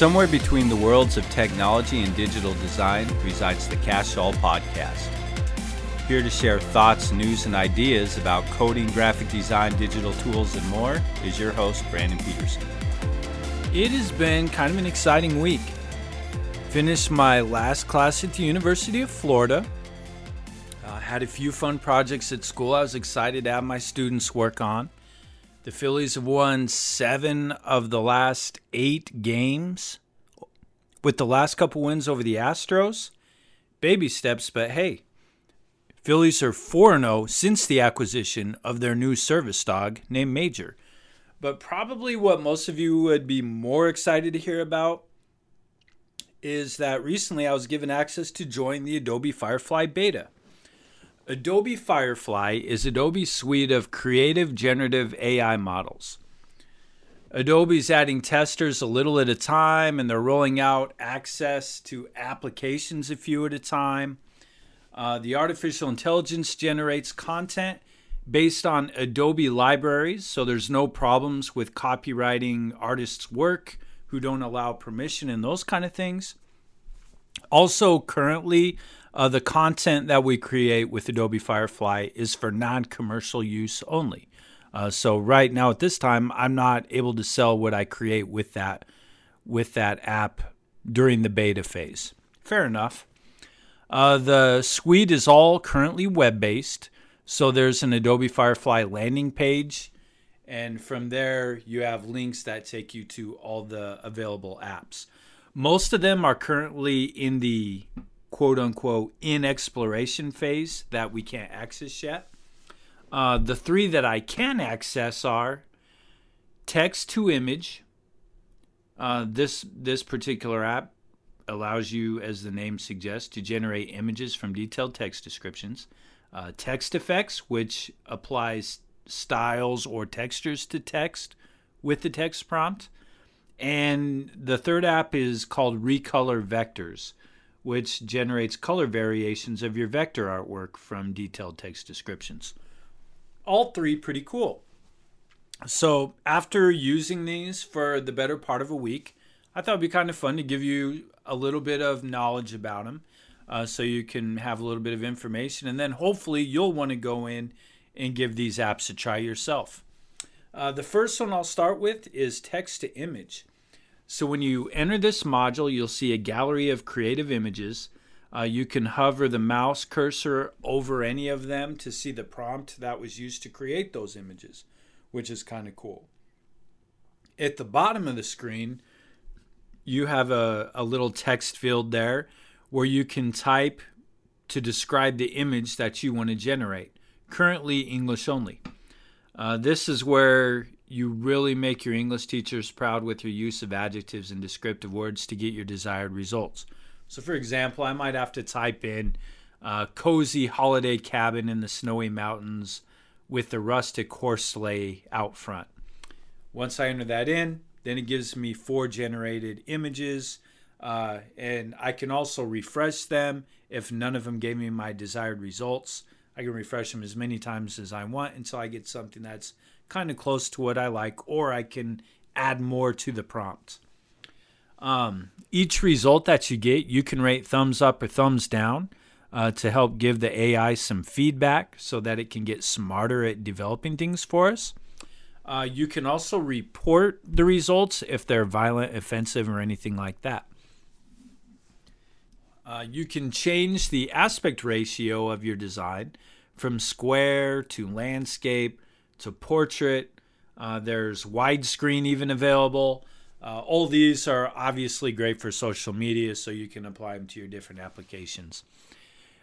Somewhere between the worlds of technology and digital design resides the Cash All Podcast. Here to share thoughts, news, and ideas about coding, graphic design, digital tools, and more is your host, Brandon Peterson. It has been kind of an exciting week. Finished my last class at the University of Florida. Uh, had a few fun projects at school I was excited to have my students work on. The Phillies have won seven of the last eight games, with the last couple wins over the Astros. Baby steps, but hey, Phillies are 4 0 since the acquisition of their new service dog named Major. But probably what most of you would be more excited to hear about is that recently I was given access to join the Adobe Firefly beta. Adobe Firefly is Adobe's suite of creative generative AI models. Adobe's adding testers a little at a time, and they're rolling out access to applications a few at a time. Uh, the artificial intelligence generates content based on Adobe libraries, so there's no problems with copyrighting artists' work who don't allow permission and those kind of things. Also, currently, uh, the content that we create with Adobe Firefly is for non commercial use only. Uh, so right now at this time, I'm not able to sell what I create with that with that app during the beta phase. Fair enough. Uh, the suite is all currently web based. So there's an Adobe Firefly landing page, and from there you have links that take you to all the available apps. Most of them are currently in the quote unquote in exploration phase that we can't access yet. Uh, the three that I can access are text to image. Uh, this this particular app allows you, as the name suggests, to generate images from detailed text descriptions. Uh, text effects, which applies styles or textures to text with the text prompt. And the third app is called Recolor Vectors, which generates color variations of your vector artwork from detailed text descriptions. All three pretty cool. So, after using these for the better part of a week, I thought it'd be kind of fun to give you a little bit of knowledge about them uh, so you can have a little bit of information. And then hopefully you'll want to go in and give these apps a try yourself. Uh, the first one I'll start with is text to image. So when you enter this module, you'll see a gallery of creative images. Uh, you can hover the mouse cursor over any of them to see the prompt that was used to create those images, which is kind of cool. At the bottom of the screen, you have a, a little text field there where you can type to describe the image that you want to generate. Currently, English only. Uh, this is where you really make your English teachers proud with your use of adjectives and descriptive words to get your desired results. So, for example, I might have to type in uh, cozy holiday cabin in the snowy mountains with the rustic horse sleigh out front. Once I enter that in, then it gives me four generated images, uh, and I can also refresh them if none of them gave me my desired results. I can refresh them as many times as I want until I get something that's kind of close to what I like, or I can add more to the prompt. Um, each result that you get, you can rate thumbs up or thumbs down uh, to help give the AI some feedback so that it can get smarter at developing things for us. Uh, you can also report the results if they're violent, offensive, or anything like that. Uh, you can change the aspect ratio of your design from square to landscape to portrait. Uh, there's widescreen even available. Uh, all these are obviously great for social media, so you can apply them to your different applications.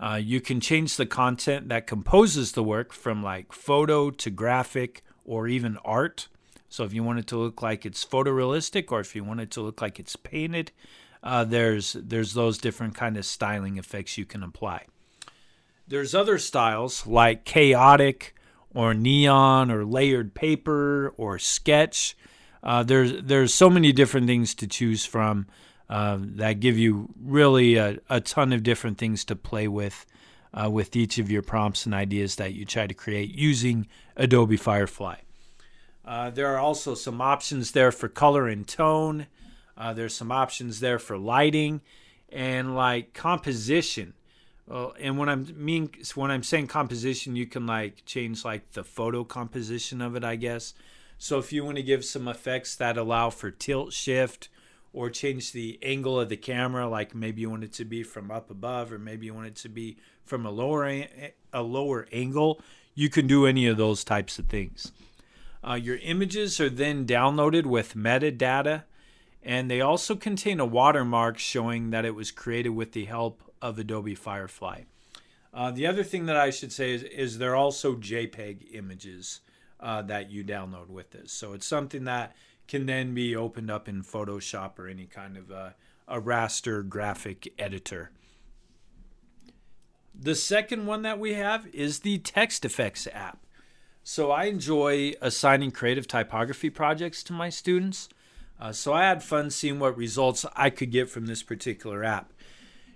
Uh, you can change the content that composes the work from like photo to graphic or even art. So if you want it to look like it's photorealistic or if you want it to look like it's painted, uh, there's there's those different kind of styling effects you can apply. There's other styles like chaotic or neon or layered paper or sketch. Uh, there's there's so many different things to choose from uh, that give you really a, a, ton of different things to play with uh, with each of your prompts and ideas that you try to create using Adobe Firefly. Uh, there are also some options there for color and tone. Uh, there's some options there for lighting and like composition. Well, and when I'm mean when I'm saying composition, you can like change like the photo composition of it, I guess. So if you want to give some effects that allow for tilt shift or change the angle of the camera, like maybe you want it to be from up above or maybe you want it to be from a lower a lower angle, you can do any of those types of things. Uh, your images are then downloaded with metadata, and they also contain a watermark showing that it was created with the help of Adobe Firefly. Uh, the other thing that I should say is, is there are also JPEG images uh, that you download with this. So it's something that can then be opened up in Photoshop or any kind of a, a raster graphic editor. The second one that we have is the Text Effects app. So I enjoy assigning creative typography projects to my students. Uh, so I had fun seeing what results I could get from this particular app.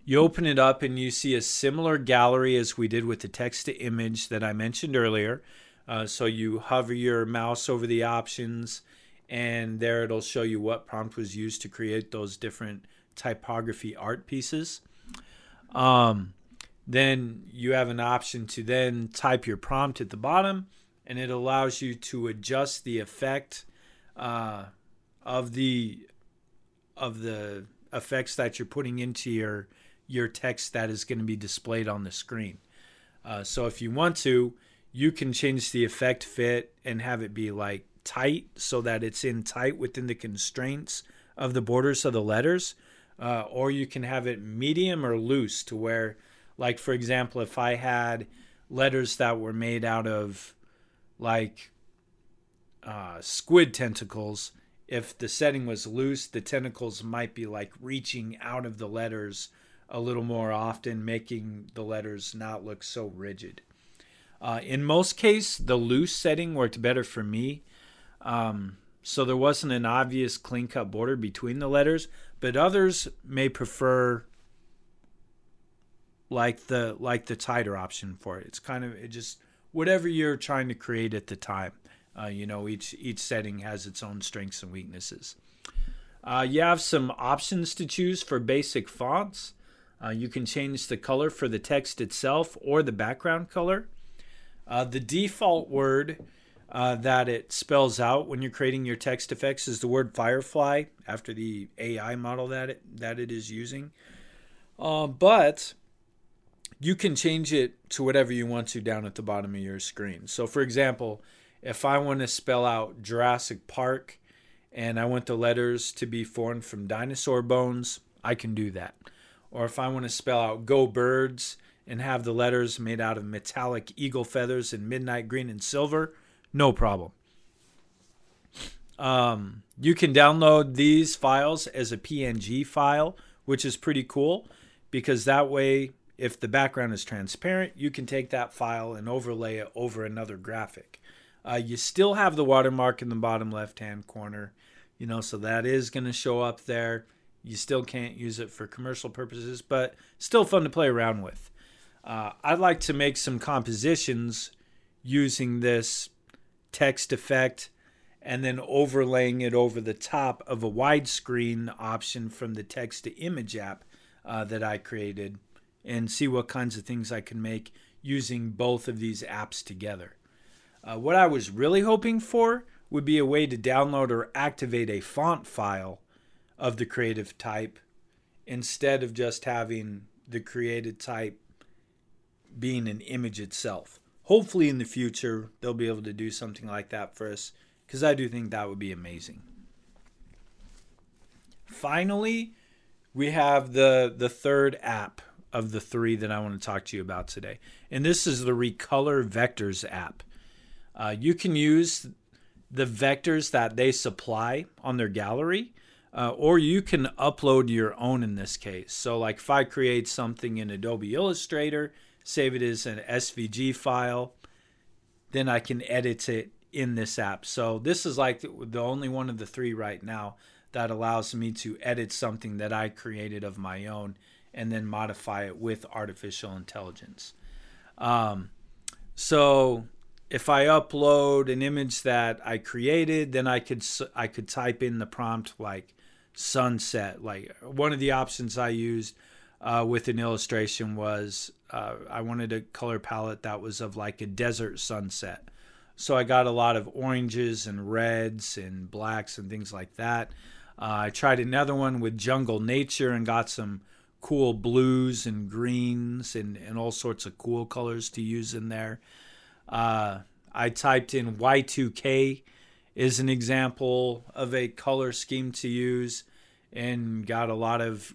You open it up and you see a similar gallery as we did with the text to image that I mentioned earlier. Uh, so you hover your mouse over the options, and there it'll show you what prompt was used to create those different typography art pieces. Um, then you have an option to then type your prompt at the bottom and it allows you to adjust the effect uh, of the of the effects that you're putting into your your text that is going to be displayed on the screen. Uh, so if you want to, you can change the effect fit and have it be like tight so that it's in tight within the constraints of the borders of the letters, uh, or you can have it medium or loose to where, like for example, if I had letters that were made out of like uh, squid tentacles, if the setting was loose, the tentacles might be like reaching out of the letters a little more often, making the letters not look so rigid. Uh, in most cases, the loose setting worked better for me. Um, so there wasn't an obvious clean cut border between the letters, but others may prefer like the like the tighter option for it. It's kind of it just whatever you're trying to create at the time. Uh, you know, each each setting has its own strengths and weaknesses. Uh, you have some options to choose for basic fonts. Uh, you can change the color for the text itself or the background color. Uh, the default word uh, that it spells out when you're creating your text effects is the word Firefly after the AI model that it, that it is using. Uh, but you can change it to whatever you want to down at the bottom of your screen. So, for example, if I want to spell out Jurassic Park and I want the letters to be formed from dinosaur bones, I can do that. Or if I want to spell out Go Birds and have the letters made out of metallic eagle feathers in midnight green and silver, no problem. Um, you can download these files as a PNG file, which is pretty cool because that way if the background is transparent, you can take that file and overlay it over another graphic. Uh, you still have the watermark in the bottom left hand corner, you know, so that is going to show up there. You still can't use it for commercial purposes, but still fun to play around with. Uh, I'd like to make some compositions using this text effect and then overlaying it over the top of a widescreen option from the text to image app uh, that I created and see what kinds of things I can make using both of these apps together. Uh, what I was really hoping for would be a way to download or activate a font file of the creative type instead of just having the created type being an image itself. Hopefully, in the future, they'll be able to do something like that for us because I do think that would be amazing. Finally, we have the, the third app of the three that I want to talk to you about today. And this is the Recolor Vectors app. Uh, you can use the vectors that they supply on their gallery, uh, or you can upload your own in this case. So, like if I create something in Adobe Illustrator, save it as an SVG file, then I can edit it in this app. So, this is like the only one of the three right now that allows me to edit something that I created of my own and then modify it with artificial intelligence. Um, so if I upload an image that I created, then I could I could type in the prompt like sunset. Like one of the options I used uh, with an illustration was uh, I wanted a color palette that was of like a desert sunset. So I got a lot of oranges and reds and blacks and things like that. Uh, I tried another one with jungle nature and got some cool blues and greens and, and all sorts of cool colors to use in there. Uh, I typed in Y2K is an example of a color scheme to use and got a lot of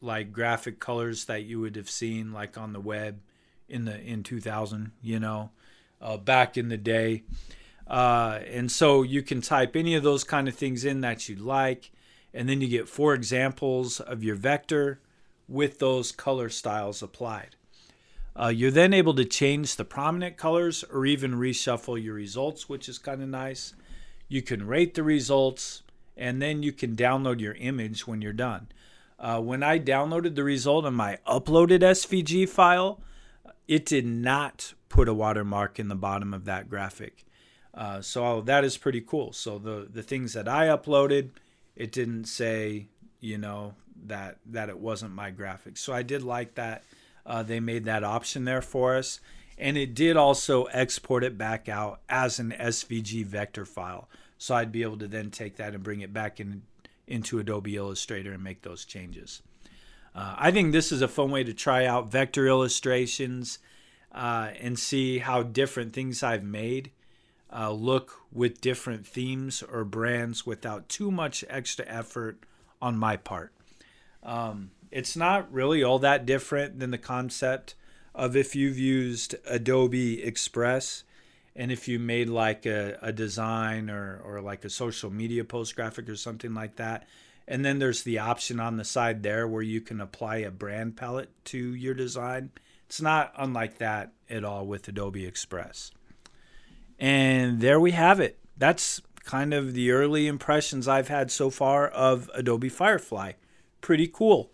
like graphic colors that you would have seen like on the web in the in 2000 you know uh, back in the day. Uh, and so you can type any of those kind of things in that you like and then you get four examples of your vector with those color styles applied. Uh, you're then able to change the prominent colors or even reshuffle your results which is kind of nice you can rate the results, and then you can download your image when you're done. Uh, when I downloaded the result on my uploaded SVG file, it did not put a watermark in the bottom of that graphic. Uh, so that is pretty cool. So the the things that I uploaded, it didn't say, you know, that that it wasn't my graphic. So I did like that. Uh, they made that option there for us and it did also export it back out as an SVG vector file. So I'd be able to then take that and bring it back in into Adobe Illustrator and make those changes. Uh, I think this is a fun way to try out vector illustrations uh, and see how different things I've made uh, look with different themes or brands without too much extra effort on my part. Um, it's not really all that different than the concept of if you've used Adobe Express and if you made like a, a design or, or like a social media post graphic or something like that. And then there's the option on the side there where you can apply a brand palette to your design. It's not unlike that at all with Adobe Express. And there we have it. That's kind of the early impressions I've had so far of Adobe Firefly. Pretty cool.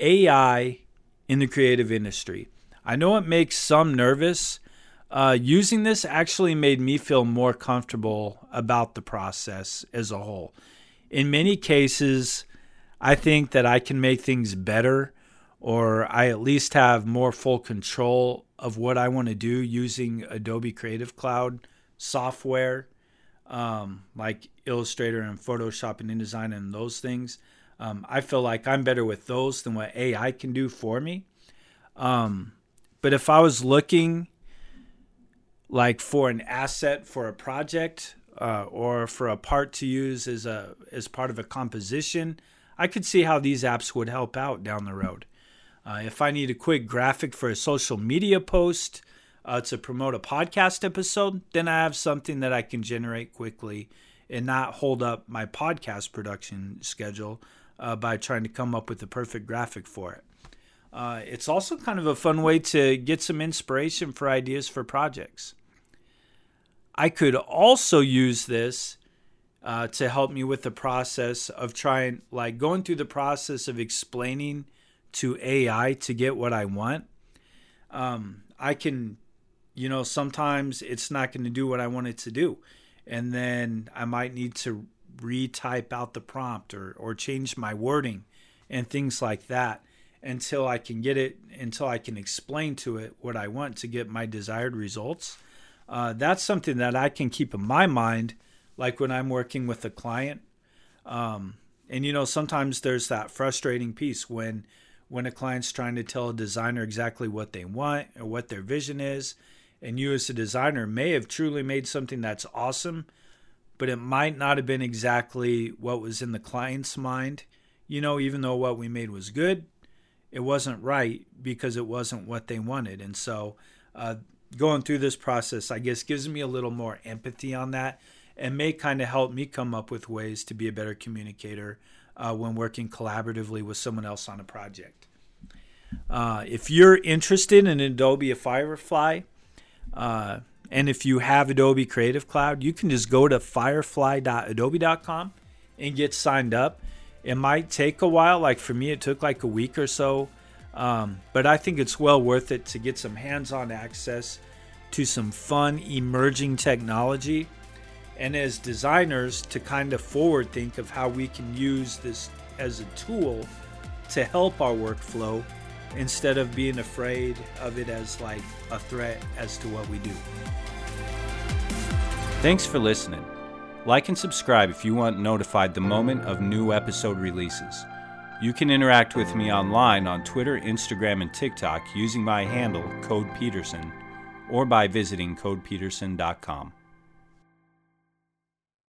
AI in the creative industry. I know it makes some nervous. Uh, using this actually made me feel more comfortable about the process as a whole. In many cases, I think that I can make things better, or I at least have more full control of what I want to do using Adobe Creative Cloud software, um, like Illustrator and Photoshop and InDesign and those things. Um, I feel like I'm better with those than what AI can do for me. Um, but if I was looking like for an asset for a project uh, or for a part to use as a as part of a composition, I could see how these apps would help out down the road. Uh, if I need a quick graphic for a social media post uh, to promote a podcast episode, then I have something that I can generate quickly and not hold up my podcast production schedule uh, by trying to come up with the perfect graphic for it. Uh, it's also kind of a fun way to get some inspiration for ideas for projects. I could also use this uh, to help me with the process of trying, like going through the process of explaining to AI to get what I want. Um, I can, you know, sometimes it's not going to do what I want it to do. And then I might need to retype out the prompt or, or change my wording and things like that until I can get it, until I can explain to it what I want to get my desired results. Uh, that's something that I can keep in my mind, like when I'm working with a client. Um, and you know, sometimes there's that frustrating piece when when a client's trying to tell a designer exactly what they want or what their vision is, and you as a designer may have truly made something that's awesome, but it might not have been exactly what was in the client's mind. You know, even though what we made was good, it wasn't right because it wasn't what they wanted. And so, uh, going through this process, I guess, gives me a little more empathy on that and may kind of help me come up with ways to be a better communicator uh, when working collaboratively with someone else on a project. Uh, if you're interested in Adobe Firefly, uh, and if you have Adobe Creative Cloud, you can just go to firefly.adobe.com and get signed up. It might take a while. Like for me, it took like a week or so. Um, but I think it's well worth it to get some hands on access to some fun emerging technology and as designers to kind of forward think of how we can use this as a tool to help our workflow instead of being afraid of it as like a threat as to what we do. Thanks for listening. Like and subscribe if you want notified the moment of new episode releases. You can interact with me online on Twitter, Instagram, and TikTok using my handle, Code Peterson, or by visiting codepeterson.com.